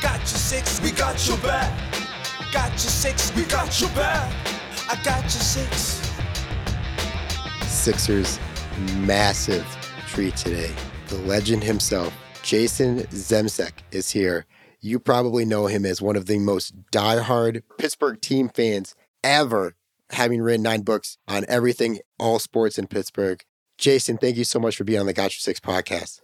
Got your six, we got your back. Got your six, we got your back. I got your six. Sixers massive treat today. The legend himself, Jason Zemcik, is here. You probably know him as one of the most diehard Pittsburgh team fans ever, having written nine books on everything, all sports in Pittsburgh. Jason, thank you so much for being on the Gotcha Six podcast.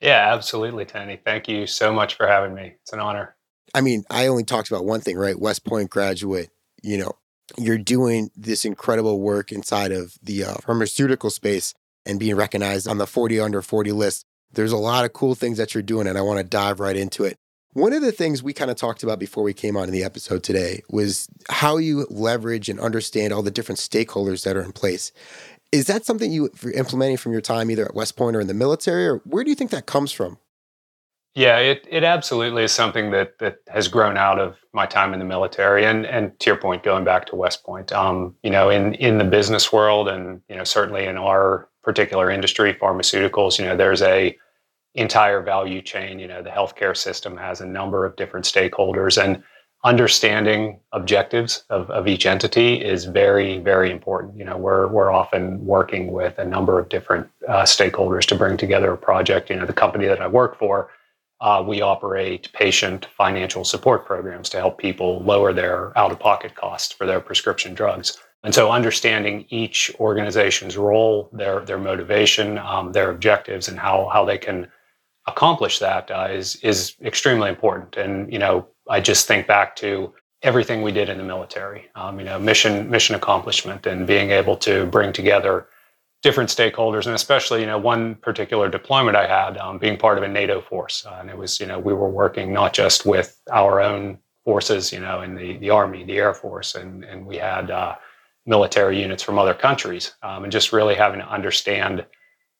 Yeah, absolutely, Tony. Thank you so much for having me. It's an honor. I mean, I only talked about one thing, right? West Point graduate, you know, you're doing this incredible work inside of the uh, pharmaceutical space and being recognized on the 40 under 40 list. There's a lot of cool things that you're doing, and I want to dive right into it. One of the things we kind of talked about before we came on in the episode today was how you leverage and understand all the different stakeholders that are in place. Is that something you are implementing from your time either at West Point or in the military, or where do you think that comes from? Yeah, it, it absolutely is something that that has grown out of my time in the military, and and to your point, going back to West Point, um, you know, in in the business world, and you know, certainly in our particular industry, pharmaceuticals, you know, there's a entire value chain. You know, the healthcare system has a number of different stakeholders, and understanding objectives of, of each entity is very, very important. You know, we're we're often working with a number of different uh, stakeholders to bring together a project. You know, the company that I work for, uh, we operate patient financial support programs to help people lower their out-of-pocket costs for their prescription drugs. And so, understanding each organization's role, their their motivation, um, their objectives, and how how they can accomplish that uh, is is extremely important. And you know, I just think back to everything we did in the military. Um, you know, mission mission accomplishment and being able to bring together different stakeholders, and especially you know one particular deployment I had, um, being part of a NATO force, uh, and it was you know we were working not just with our own forces, you know, in the the Army, the Air Force, and and we had uh, military units from other countries, um, and just really having to understand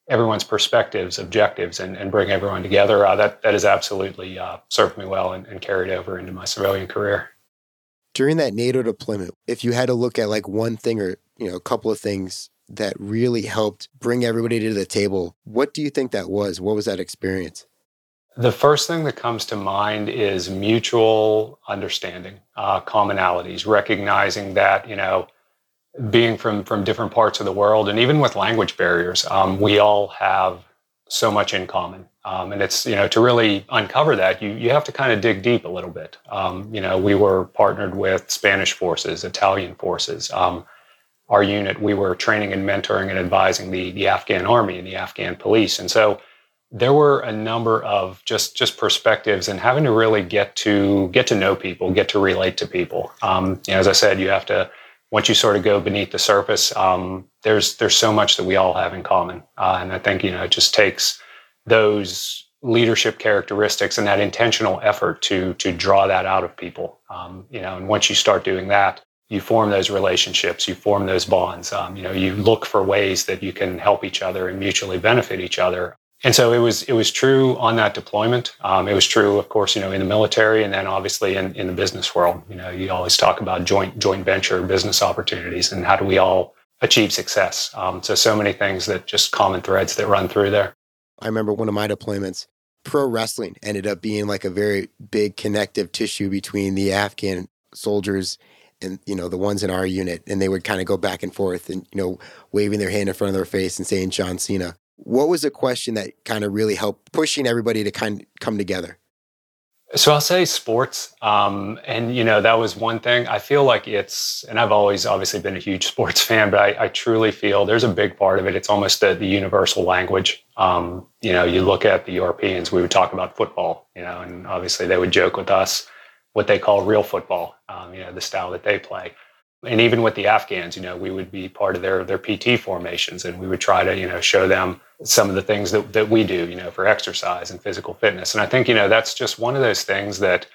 everyone's perspectives, objectives, and, and bring everyone together. Uh, that that has absolutely uh, served me well and, and carried over into my civilian career. During that NATO deployment, if you had to look at like one thing or you know a couple of things that really helped bring everybody to the table, what do you think that was? What was that experience? The first thing that comes to mind is mutual understanding, uh, commonalities, recognizing that you know being from from different parts of the world and even with language barriers um, we all have so much in common. Um, and it's you know to really uncover that you you have to kind of dig deep a little bit. Um, you know we were partnered with spanish forces italian forces. Um, our unit we were training and mentoring and advising the the afghan army and the afghan police. And so there were a number of just just perspectives and having to really get to get to know people get to relate to people. Um, you know, as i said you have to once you sort of go beneath the surface, um, there's there's so much that we all have in common, uh, and I think you know it just takes those leadership characteristics and that intentional effort to to draw that out of people. Um, you know, and once you start doing that, you form those relationships, you form those bonds. Um, you know, you look for ways that you can help each other and mutually benefit each other and so it was it was true on that deployment. Um, it was true, of course, you know, in the military, and then obviously in, in the business world. You know, you always talk about joint joint venture business opportunities and how do we all achieve success. Um, so so many things that just common threads that run through there. I remember one of my deployments. Pro wrestling ended up being like a very big connective tissue between the Afghan soldiers and you know the ones in our unit, and they would kind of go back and forth and you know waving their hand in front of their face and saying John Cena what was a question that kind of really helped pushing everybody to kind of come together? So I'll say sports. Um, and, you know, that was one thing. I feel like it's, and I've always obviously been a huge sports fan, but I, I truly feel there's a big part of it. It's almost the, the universal language. Um, you know, you look at the Europeans, we would talk about football, you know, and obviously they would joke with us what they call real football, um, you know, the style that they play. And even with the Afghans, you know, we would be part of their their PT formations and we would try to, you know, show them some of the things that, that we do, you know, for exercise and physical fitness. And I think, you know, that's just one of those things that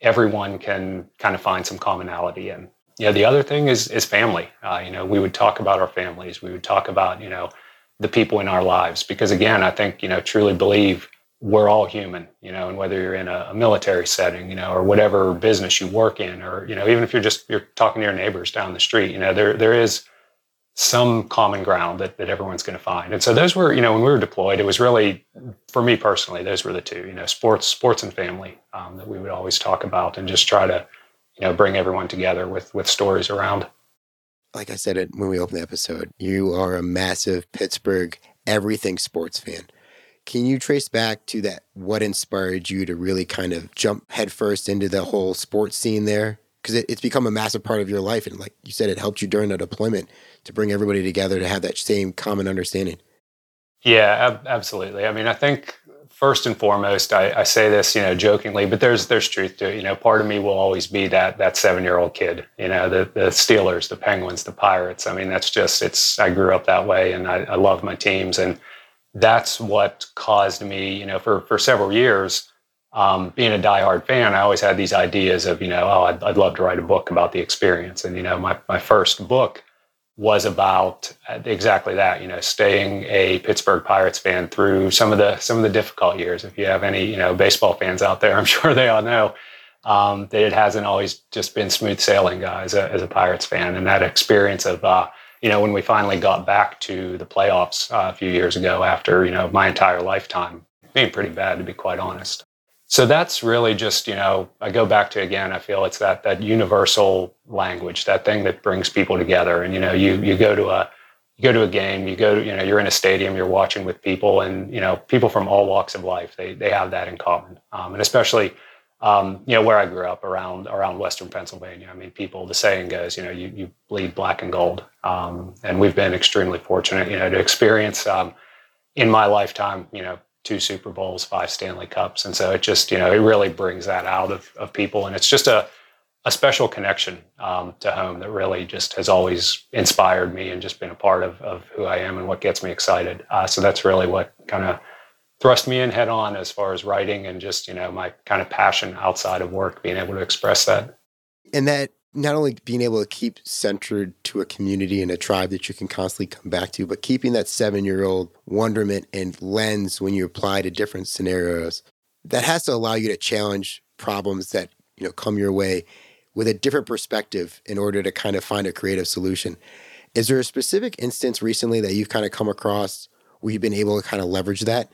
everyone can kind of find some commonality in. You know, the other thing is is family. Uh, you know, we would talk about our families. We would talk about, you know, the people in our lives because again, I think, you know, truly believe we're all human, you know, and whether you're in a, a, military setting, you know, or whatever business you work in, or you know, even if you're just you're talking to your neighbors down the street, you know, there there is some common ground that, that everyone's going to find. And so those were, you know, when we were deployed, it was really, for me personally, those were the two, you know, sports, sports and family um, that we would always talk about and just try to, you know, bring everyone together with with stories around. Like I said it when we opened the episode, you are a massive Pittsburgh everything sports fan. Can you trace back to that? What inspired you to really kind of jump headfirst into the whole sports scene there? Because it, it's become a massive part of your life. And like you said, it helped you during the deployment to bring everybody together to have that same common understanding. Yeah, ab- absolutely. I mean, I think first and foremost, I, I, say this, you know, jokingly, but there's there's truth to it. You know, part of me will always be that that seven year old kid. You know, the the Steelers, the Penguins, the Pirates. I mean, that's just it's. I grew up that way, and I, I love my teams, and that's what caused me, you know, for, for several years, um, being a diehard fan, I always had these ideas of, you know, oh, I'd, I'd love to write a book about the experience. And, you know, my, my first book was about exactly that, you know, staying a Pittsburgh Pirates fan through some of the, some of the difficult years. If you have any, you know, baseball fans out there, I'm sure they all know um, that it hasn't always just been smooth sailing, guys, uh, as a Pirates fan. And that experience of, uh, you know, when we finally got back to the playoffs uh, a few years ago after, you know, my entire lifetime being pretty bad, to be quite honest. So that's really just, you know, I go back to again, I feel it's that that universal language, that thing that brings people together. And, you know, you you go to a you go to a game, you go to, you know, you're in a stadium, you're watching with people and, you know, people from all walks of life, they they have that in common. Um, and especially um, you know, where I grew up around around Western Pennsylvania. I mean, people, the saying goes, you know, you, you bleed black and gold. Um, and we've been extremely fortunate, you know, to experience um, in my lifetime, you know, two Super Bowls, five Stanley Cups. And so it just, you know, it really brings that out of, of people. And it's just a, a special connection um, to home that really just has always inspired me and just been a part of, of who I am and what gets me excited. Uh, so that's really what kind of thrust me in head on as far as writing and just you know my kind of passion outside of work being able to express that. And that not only being able to keep centered to a community and a tribe that you can constantly come back to but keeping that seven year old wonderment and lens when you apply to different scenarios that has to allow you to challenge problems that you know come your way with a different perspective in order to kind of find a creative solution. Is there a specific instance recently that you've kind of come across where you've been able to kind of leverage that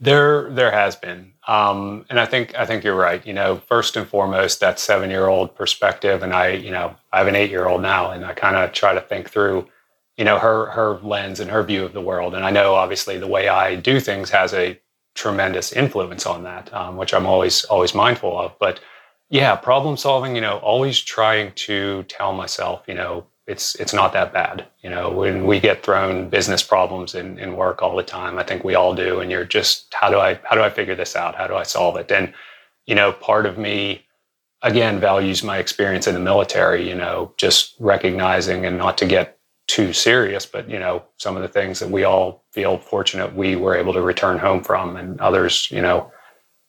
there, there has been, um, and I think I think you're right. You know, first and foremost, that seven year old perspective, and I, you know, I have an eight year old now, and I kind of try to think through, you know, her her lens and her view of the world. And I know obviously the way I do things has a tremendous influence on that, um, which I'm always always mindful of. But yeah, problem solving, you know, always trying to tell myself, you know, it's it's not that bad. You know, when we get thrown business problems in, in work all the time, I think we all do. And you're just, how do I how do I figure this out? How do I solve it? And, you know, part of me again values my experience in the military, you know, just recognizing and not to get too serious, but you know, some of the things that we all feel fortunate we were able to return home from and others, you know,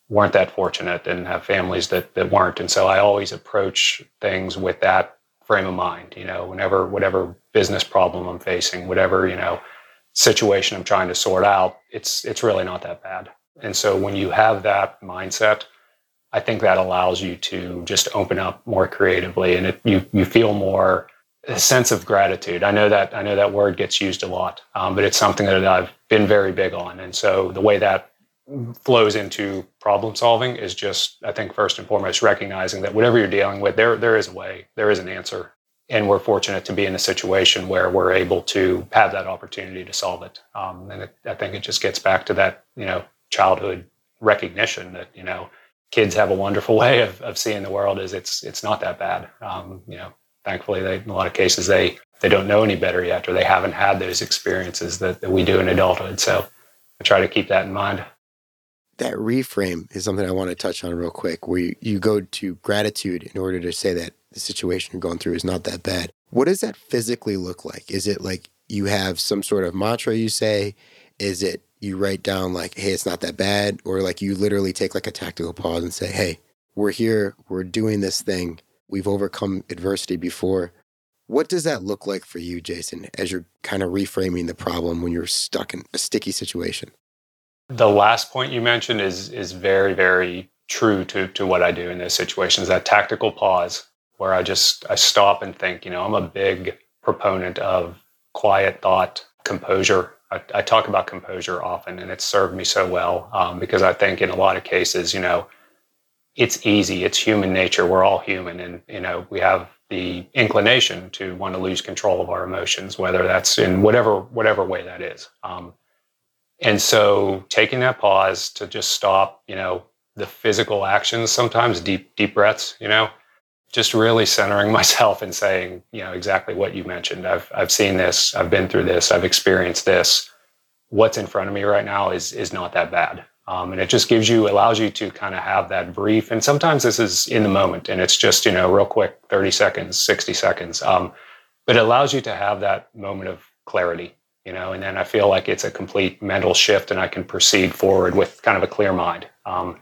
weren't that fortunate and have families that that weren't. And so I always approach things with that frame of mind you know whenever whatever business problem i'm facing whatever you know situation i'm trying to sort out it's it's really not that bad. And so when you have that mindset i think that allows you to just open up more creatively and it, you you feel more a sense of gratitude. I know that i know that word gets used a lot um, but it's something that i've been very big on. And so the way that flows into problem solving is just i think first and foremost recognizing that whatever you're dealing with there there is a way there is an answer. And we're fortunate to be in a situation where we're able to have that opportunity to solve it. Um, and it, i think it just gets back to that you know childhood recognition that you know kids have a wonderful way of, of seeing the world is it's it's not that bad. Um, you know thankfully they in a lot of cases they they don't know any better yet or they haven't had those experiences that, that we do in adulthood. So i try to keep that in mind that reframe is something I want to touch on real quick, where you, you go to gratitude in order to say that the situation you're going through is not that bad. What does that physically look like? Is it like you have some sort of mantra you say? Is it you write down like, hey, it's not that bad? Or like you literally take like a tactical pause and say, hey, we're here, we're doing this thing, we've overcome adversity before. What does that look like for you, Jason, as you're kind of reframing the problem when you're stuck in a sticky situation? The last point you mentioned is is very, very true to to what I do in those situations. That tactical pause where I just I stop and think. You know, I'm a big proponent of quiet thought, composure. I, I talk about composure often, and it's served me so well um, because I think in a lot of cases, you know, it's easy. It's human nature. We're all human, and you know, we have the inclination to want to lose control of our emotions, whether that's in whatever whatever way that is. Um, and so, taking that pause to just stop, you know, the physical actions, sometimes deep deep breaths, you know, just really centering myself and saying, you know, exactly what you mentioned. I've I've seen this. I've been through this. I've experienced this. What's in front of me right now is is not that bad. Um, and it just gives you, allows you to kind of have that brief. And sometimes this is in the moment and it's just, you know, real quick, 30 seconds, 60 seconds. Um, but it allows you to have that moment of clarity, you know, and then I feel like it's a complete mental shift and I can proceed forward with kind of a clear mind. Um,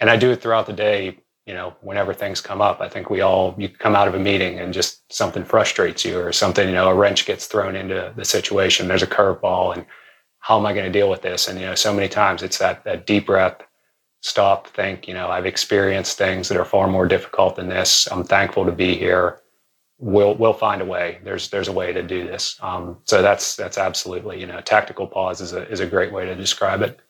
and I do it throughout the day, you know, whenever things come up. I think we all, you come out of a meeting and just something frustrates you or something, you know, a wrench gets thrown into the situation. There's a curveball and, how am I going to deal with this? And you know, so many times it's that that deep breath, stop, think. You know, I've experienced things that are far more difficult than this. I'm thankful to be here. We'll we'll find a way. There's there's a way to do this. Um, so that's that's absolutely you know, tactical pause is a is a great way to describe it.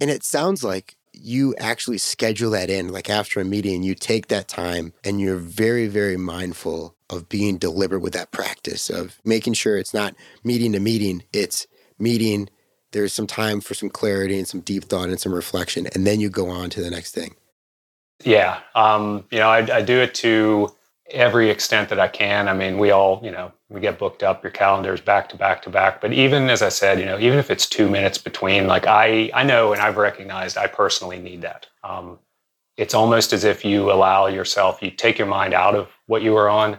And it sounds like you actually schedule that in like after a meeting you take that time and you're very very mindful of being deliberate with that practice of making sure it's not meeting to meeting it's meeting, there's some time for some clarity and some deep thought and some reflection, and then you go on to the next thing. Yeah, um, you know, I, I do it to every extent that I can. I mean, we all, you know, we get booked up, your calendars back to back to back. But even as I said, you know, even if it's two minutes between, like I, I know and I've recognized I personally need that. Um, it's almost as if you allow yourself, you take your mind out of what you were on,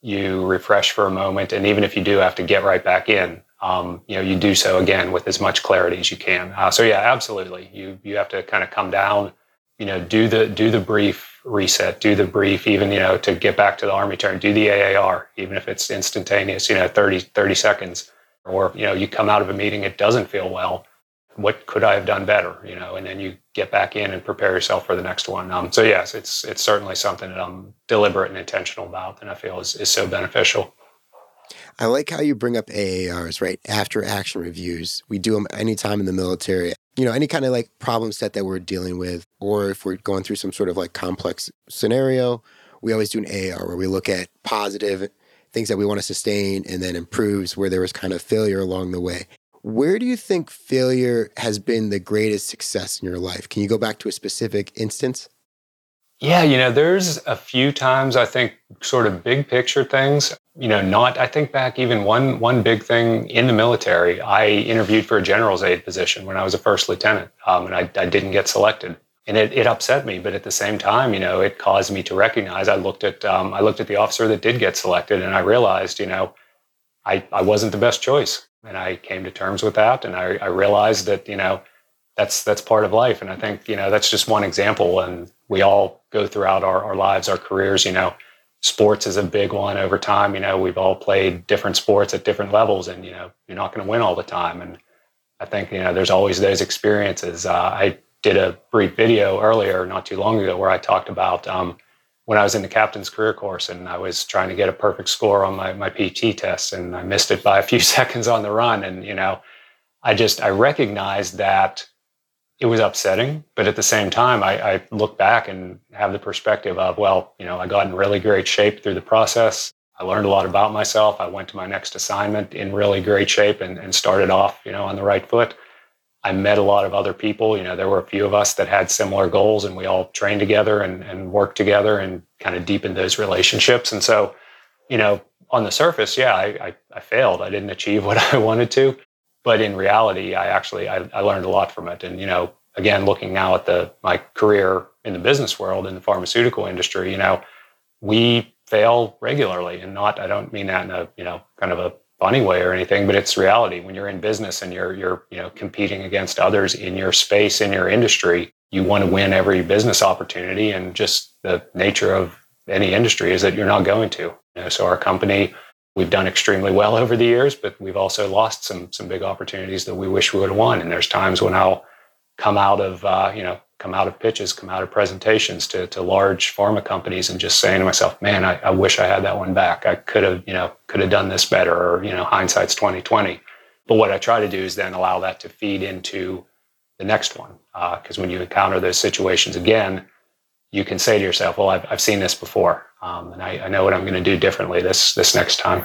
you refresh for a moment, and even if you do have to get right back in, um, you know, you do so again with as much clarity as you can. Uh, so yeah, absolutely. You you have to kind of come down, you know, do the do the brief reset, do the brief, even you know, to get back to the army term, do the AAR, even if it's instantaneous, you know, 30, 30 seconds. Or you know, you come out of a meeting, it doesn't feel well. What could I have done better? You know, and then you get back in and prepare yourself for the next one. Um, so yes, it's it's certainly something that I'm deliberate and intentional about, and I feel is is so beneficial. I like how you bring up AARs, right? After action reviews. We do them anytime in the military. You know, any kind of like problem set that we're dealing with, or if we're going through some sort of like complex scenario, we always do an AR where we look at positive things that we want to sustain and then improves where there was kind of failure along the way. Where do you think failure has been the greatest success in your life? Can you go back to a specific instance? Yeah, you know, there's a few times I think sort of big picture things, you know, not I think back even one one big thing in the military. I interviewed for a general's aide position when I was a first lieutenant, um, and I, I didn't get selected, and it, it upset me. But at the same time, you know, it caused me to recognize. I looked at um, I looked at the officer that did get selected, and I realized, you know, I I wasn't the best choice, and I came to terms with that, and I, I realized that you know that's that's part of life, and I think you know that's just one example, and we all go throughout our, our lives, our careers, you know, sports is a big one over time. You know, we've all played different sports at different levels and, you know, you're not going to win all the time. And I think, you know, there's always those experiences. Uh, I did a brief video earlier, not too long ago, where I talked about um, when I was in the captain's career course and I was trying to get a perfect score on my, my PT test and I missed it by a few seconds on the run. And, you know, I just, I recognized that it was upsetting, but at the same time, I, I, look back and have the perspective of, well, you know, I got in really great shape through the process. I learned a lot about myself. I went to my next assignment in really great shape and, and started off, you know, on the right foot. I met a lot of other people. You know, there were a few of us that had similar goals and we all trained together and, and worked together and kind of deepened those relationships. And so, you know, on the surface, yeah, I, I, I failed. I didn't achieve what I wanted to but in reality, I actually I, I, learned a lot from it. And you know, again, looking now at the my career in the business world in the pharmaceutical industry, you know, we fail regularly and not I don't mean that in a, you know, kind of a funny way or anything, but it's reality. When you're in business and you're you're, you know, competing against others in your space, in your industry, you want to win every business opportunity and just the nature of any industry is that you're not going to. You know, so our company we've done extremely well over the years, but we've also lost some some big opportunities that we wish we would have won. And there's times when I'll come out of uh, you know come out of pitches, come out of presentations to to large pharma companies, and just saying to myself, "Man, I, I wish I had that one back. I could have you know could have done this better." Or you know, hindsight's twenty twenty. But what I try to do is then allow that to feed into the next one, because uh, when you encounter those situations again, you can say to yourself, "Well, I've, I've seen this before, um, and I, I know what I'm going to do differently this this next time."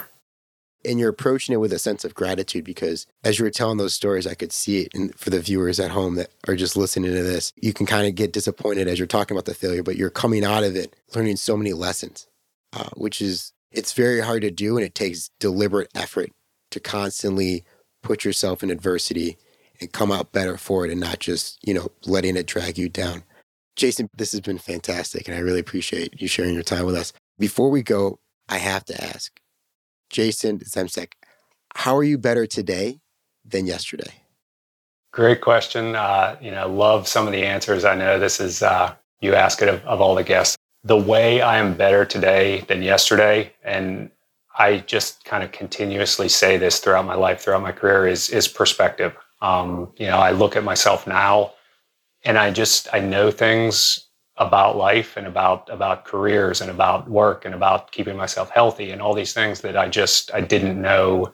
And you're approaching it with a sense of gratitude because as you were telling those stories, I could see it. And for the viewers at home that are just listening to this, you can kind of get disappointed as you're talking about the failure, but you're coming out of it learning so many lessons, uh, which is it's very hard to do, and it takes deliberate effort to constantly put yourself in adversity and come out better for it, and not just you know letting it drag you down. Jason, this has been fantastic, and I really appreciate you sharing your time with us. Before we go, I have to ask Jason Zemcik, how are you better today than yesterday? Great question. Uh, you know, love some of the answers. I know this is, uh, you ask it of, of all the guests. The way I am better today than yesterday, and I just kind of continuously say this throughout my life, throughout my career, is is perspective. Um, you know, I look at myself now and I just I know things about life and about about careers and about work and about keeping myself healthy and all these things that I just I didn't know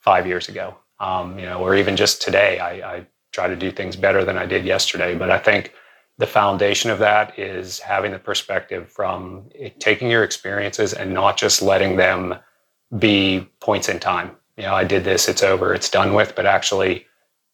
five years ago. Um, you know, or even just today, I, I try to do things better than I did yesterday. But I think the foundation of that is having the perspective from taking your experiences and not just letting them be points in time. You know, I did this, it's over, it's done with, but actually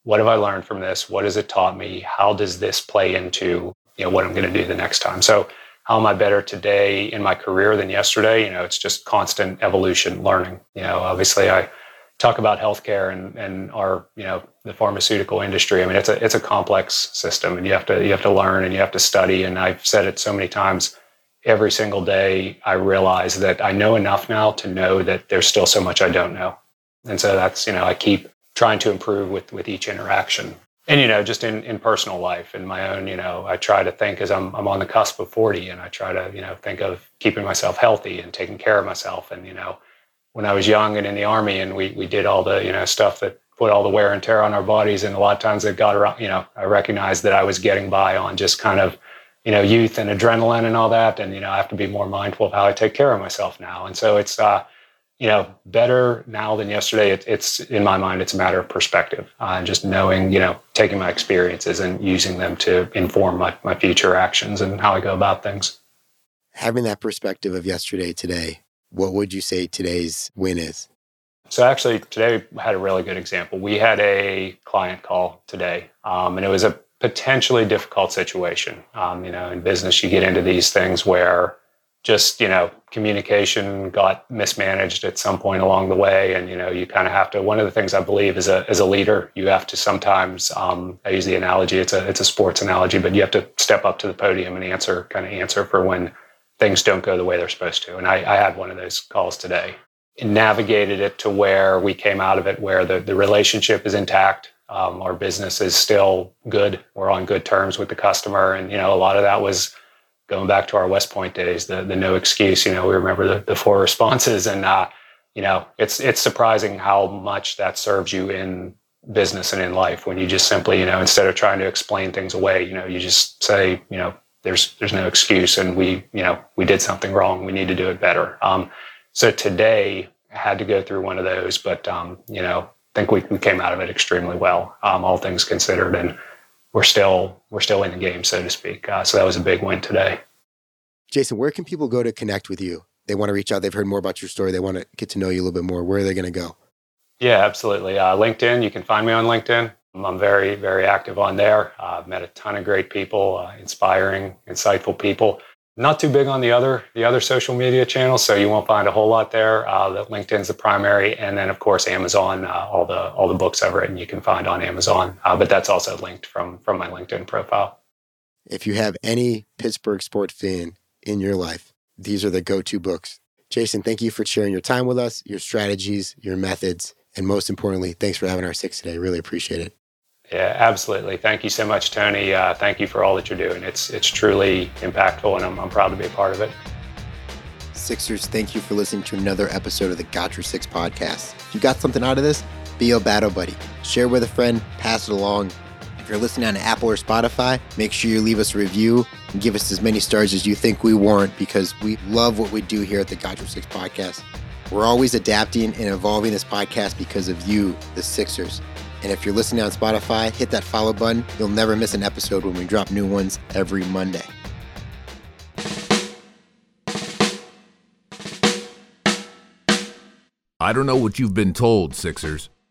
what have I learned from this? What has it taught me? How does this play into you know what I'm going to do the next time? So how am I better today in my career than yesterday? You know, it's just constant evolution, learning. You know, obviously I talk about healthcare and and our you know the pharmaceutical industry. I mean, it's a it's a complex system, and you have to you have to learn and you have to study. And I've said it so many times. Every single day, I realize that I know enough now to know that there's still so much I don't know, and so that's you know I keep trying to improve with with each interaction. And you know just in in personal life in my own you know i try to think as i'm i'm on the cusp of 40 and i try to you know think of keeping myself healthy and taking care of myself. And you know when i was young and in the army and we we did all the you know stuff that put all the wear and tear on our bodies and a lot of times it got around you know i recognized that i was getting by on just kind of you know youth and adrenaline and all that. And you know i have to be more mindful of how i take care of myself now. And so it's uh you know, better now than yesterday. It, it's in my mind, it's a matter of perspective uh, and just knowing, you know, taking my experiences and using them to inform my, my future actions and how I go about things. Having that perspective of yesterday, today, what would you say today's win is? So actually, today we had a really good example. We had a client call today, um, and it was a potentially difficult situation. Um, you know, in business, you get into these things where just you know communication got mismanaged at some point along the way. And you know you kind of have to one of the things i believe as a as a leader you have to sometimes um, i use the analogy it's a it's a sports analogy but you have to step up to the podium and answer kind of answer for when things don't go the way they're supposed to. And i, I had one of those calls today. And navigated it to where we came out of it where the, the relationship is intact um, our business is still good. We're on good terms with the customer. And you know a lot of that was going back to our West Point days, the the no excuse. You know, we remember the, the four responses, and uh, you know, it's it's surprising how much that serves you in business and in life when you just simply, you know, instead of trying to explain things away, you know, you just say, you know, there's there's no excuse, and we, you know, we did something wrong. We need to do it better. Um, so today I had to go through one of those, but um, you know, I think we, we came out of it extremely well, um, all things considered, and we're still we're still in the game, so to speak. Uh, so that was a big win today. Jason, where can people go to connect with you? They want to reach out. They've heard more about your story. They want to get to know you a little bit more. Where are they going to go? Yeah, absolutely. Uh, LinkedIn. You can find me on LinkedIn. I'm very, very active on there. Uh, I've met a ton of great people, uh, inspiring, insightful people. Not too big on the other the other social media channels, so you won't find a whole lot there. Uh, that LinkedIn's the primary, and then of course Amazon. Uh, all the all the books I've written you can find on Amazon, uh, but that's also linked from from my LinkedIn profile. If you have any Pittsburgh sport fan in your life, these are the go-to books Jason, thank you for sharing your time with us, your strategies, your methods, and most importantly, thanks for having our six today. Really appreciate it. Yeah, absolutely. Thank you so much, Tony. Uh, thank you for all that you're doing. It's it's truly impactful, and I'm, I'm proud to be a part of it. Sixers, thank you for listening to another episode of the Got Six podcast. If you got something out of this, be a battle buddy. Share with a friend, pass it along. If you're listening on Apple or Spotify, make sure you leave us a review and give us as many stars as you think we warrant because we love what we do here at the Got Six podcast. We're always adapting and evolving this podcast because of you, the Sixers. And if you're listening on Spotify, hit that follow button. You'll never miss an episode when we drop new ones every Monday. I don't know what you've been told, Sixers,